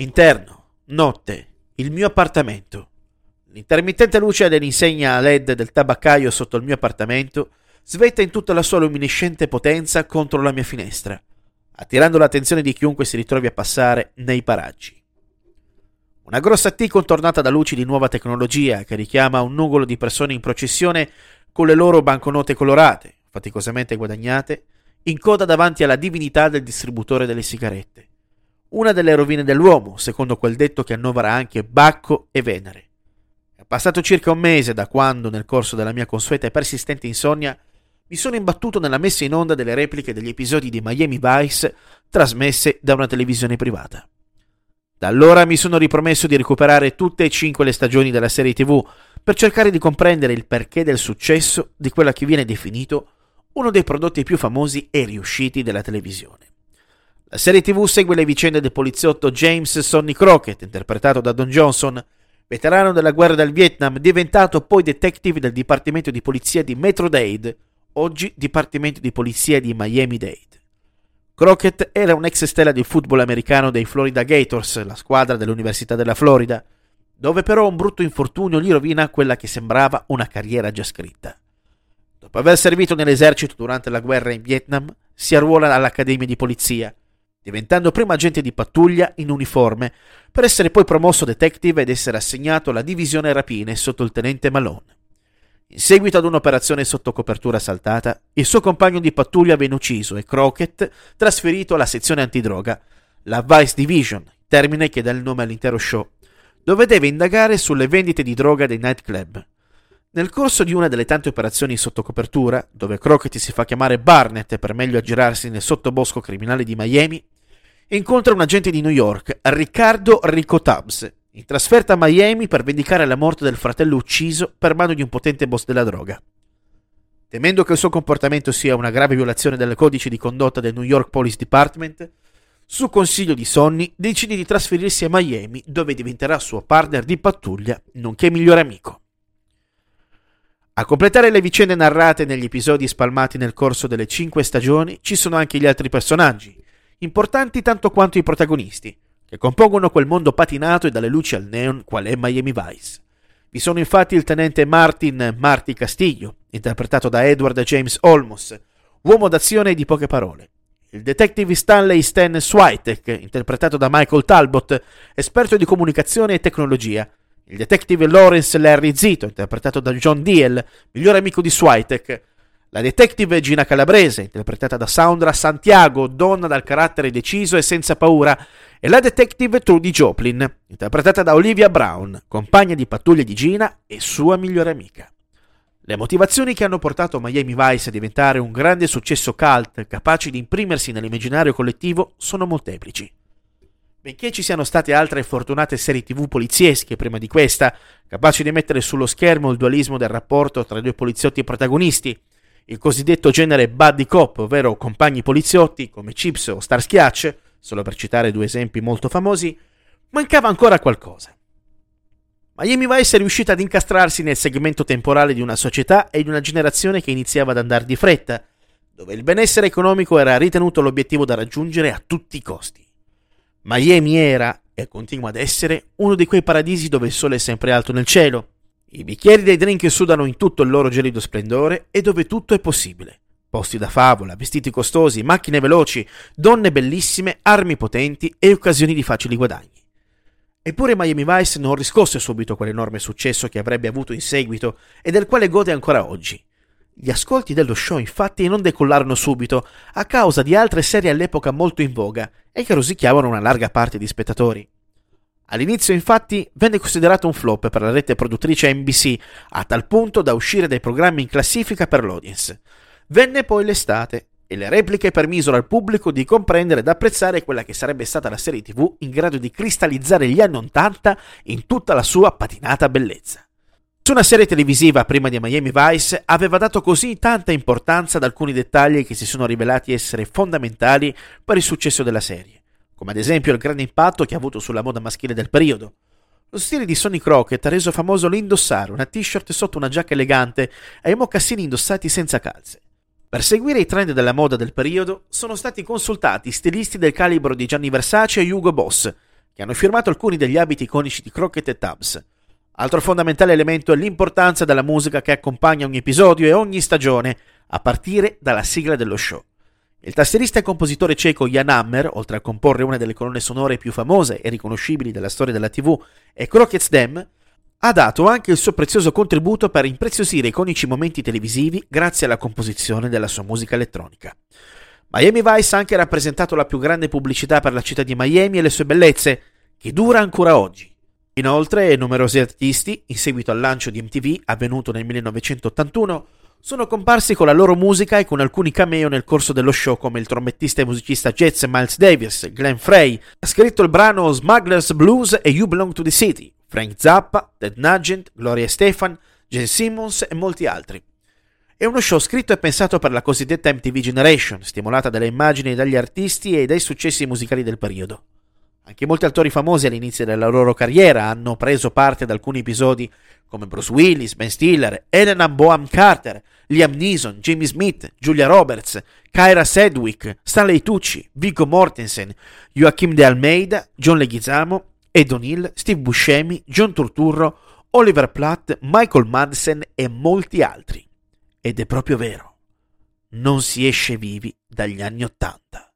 Interno, notte, il mio appartamento. L'intermittente luce dell'insegna LED del tabaccaio sotto il mio appartamento svetta in tutta la sua luminescente potenza contro la mia finestra, attirando l'attenzione di chiunque si ritrovi a passare nei paraggi. Una grossa T contornata da luci di nuova tecnologia che richiama un nugolo di persone in processione con le loro banconote colorate, faticosamente guadagnate, in coda davanti alla divinità del distributore delle sigarette. Una delle rovine dell'uomo, secondo quel detto che annovera anche Bacco e Venere. È passato circa un mese da quando, nel corso della mia consueta e persistente insonnia, mi sono imbattuto nella messa in onda delle repliche degli episodi di Miami Vice trasmesse da una televisione privata. Da allora mi sono ripromesso di recuperare tutte e cinque le stagioni della serie TV per cercare di comprendere il perché del successo di quella che viene definito uno dei prodotti più famosi e riusciti della televisione. La serie TV segue le vicende del poliziotto James Sonny Crockett, interpretato da Don Johnson, veterano della guerra del Vietnam, diventato poi detective del Dipartimento di Polizia di Metro-Dade, oggi Dipartimento di Polizia di Miami-Dade. Crockett era un ex stella di football americano dei Florida Gators, la squadra dell'Università della Florida, dove però un brutto infortunio gli rovina quella che sembrava una carriera già scritta. Dopo aver servito nell'esercito durante la guerra in Vietnam, si arruola all'Accademia di Polizia, diventando prima agente di pattuglia in uniforme, per essere poi promosso detective ed essere assegnato alla divisione rapine sotto il tenente Malone. In seguito ad un'operazione sotto copertura saltata, il suo compagno di pattuglia venne ucciso e Crockett trasferito alla sezione antidroga, la Vice Division, termine che dà il nome all'intero show, dove deve indagare sulle vendite di droga dei nightclub. Nel corso di una delle tante operazioni sotto copertura, dove Crockett si fa chiamare Barnett per meglio aggirarsi nel sottobosco criminale di Miami, incontra un agente di New York, Riccardo Rico Tubbs, in trasferta a Miami per vendicare la morte del fratello ucciso per mano di un potente boss della droga. Temendo che il suo comportamento sia una grave violazione del codice di condotta del New York Police Department, su consiglio di Sonny decide di trasferirsi a Miami dove diventerà suo partner di pattuglia, nonché migliore amico. A completare le vicende narrate negli episodi spalmati nel corso delle cinque stagioni ci sono anche gli altri personaggi, importanti tanto quanto i protagonisti, che compongono quel mondo patinato e dalle luci al neon qual è Miami Vice. Vi sono infatti il tenente Martin Marty Castiglio, interpretato da Edward James Olmos, uomo d'azione di poche parole. Il detective Stanley Stan Switek, interpretato da Michael Talbot, esperto di comunicazione e tecnologia. Il detective Lawrence Larry Zito, interpretato da John Deal, migliore amico di Switek, la detective Gina Calabrese, interpretata da Sandra Santiago, donna dal carattere deciso e senza paura, e la detective Trudy Joplin, interpretata da Olivia Brown, compagna di pattuglia di Gina e sua migliore amica. Le motivazioni che hanno portato Miami Vice a diventare un grande successo cult capace di imprimersi nell'immaginario collettivo sono molteplici. Benché ci siano state altre fortunate serie tv poliziesche prima di questa, capaci di mettere sullo schermo il dualismo del rapporto tra i due poliziotti protagonisti, il cosiddetto genere buddy cop, ovvero compagni poliziotti come Chips o Starsky Hutch, solo per citare due esempi molto famosi, mancava ancora qualcosa. Miami Vice è riuscita ad incastrarsi nel segmento temporale di una società e di una generazione che iniziava ad andare di fretta, dove il benessere economico era ritenuto l'obiettivo da raggiungere a tutti i costi. Miami era, e continua ad essere, uno di quei paradisi dove il sole è sempre alto nel cielo, i bicchieri dei drink sudano in tutto il loro gelido splendore e dove tutto è possibile. Posti da favola, vestiti costosi, macchine veloci, donne bellissime, armi potenti e occasioni di facili guadagni. Eppure Miami Vice non riscosse subito quell'enorme successo che avrebbe avuto in seguito e del quale gode ancora oggi. Gli ascolti dello show infatti non decollarono subito a causa di altre serie all'epoca molto in voga e che rosicchiavano una larga parte di spettatori. All'inizio infatti venne considerato un flop per la rete produttrice NBC, a tal punto da uscire dai programmi in classifica per l'audience. Venne poi l'estate e le repliche permisero al pubblico di comprendere ed apprezzare quella che sarebbe stata la serie TV in grado di cristallizzare gli anni 80 in tutta la sua patinata bellezza. Nessuna serie televisiva prima di Miami Vice aveva dato così tanta importanza ad alcuni dettagli che si sono rivelati essere fondamentali per il successo della serie come ad esempio il grande impatto che ha avuto sulla moda maschile del periodo. Lo stile di Sonny Crockett ha reso famoso l'indossare una t-shirt sotto una giacca elegante e i mocassini indossati senza calze. Per seguire i trend della moda del periodo sono stati consultati stilisti del calibro di Gianni Versace e Hugo Boss, che hanno firmato alcuni degli abiti iconici di Crockett e Tubbs. Altro fondamentale elemento è l'importanza della musica che accompagna ogni episodio e ogni stagione, a partire dalla sigla dello show. Il tastierista e compositore ceco Jan Hammer, oltre a comporre una delle colonne sonore più famose e riconoscibili della storia della TV e Crockett's Dam, ha dato anche il suo prezioso contributo per impreziosire iconici momenti televisivi grazie alla composizione della sua musica elettronica. Miami Vice ha anche rappresentato la più grande pubblicità per la città di Miami e le sue bellezze, che dura ancora oggi. Inoltre, numerosi artisti, in seguito al lancio di MTV, avvenuto nel 1981, sono comparsi con la loro musica e con alcuni cameo nel corso dello show come il trombettista e musicista jazz Miles Davis, Glenn Frey, ha scritto il brano Smuggler's Blues e You Belong to the City, Frank Zappa, Ted Nugent, Gloria Stefan, Gene Simmons e molti altri. È uno show scritto e pensato per la cosiddetta MTV Generation, stimolata dalle immagini dagli artisti e dai successi musicali del periodo. Anche molti attori famosi all'inizio della loro carriera hanno preso parte ad alcuni episodi come Bruce Willis, Ben Stiller, Helena Boham Carter, Liam Neeson, Jamie Smith, Julia Roberts, Kyra Sedgwick, Stanley Tucci, Viggo Mortensen, Joachim De Almeida, John Leguizamo, Ed O'Neill, Steve Buscemi, John Turturro, Oliver Platt, Michael Madsen e molti altri. Ed è proprio vero, non si esce vivi dagli anni Ottanta.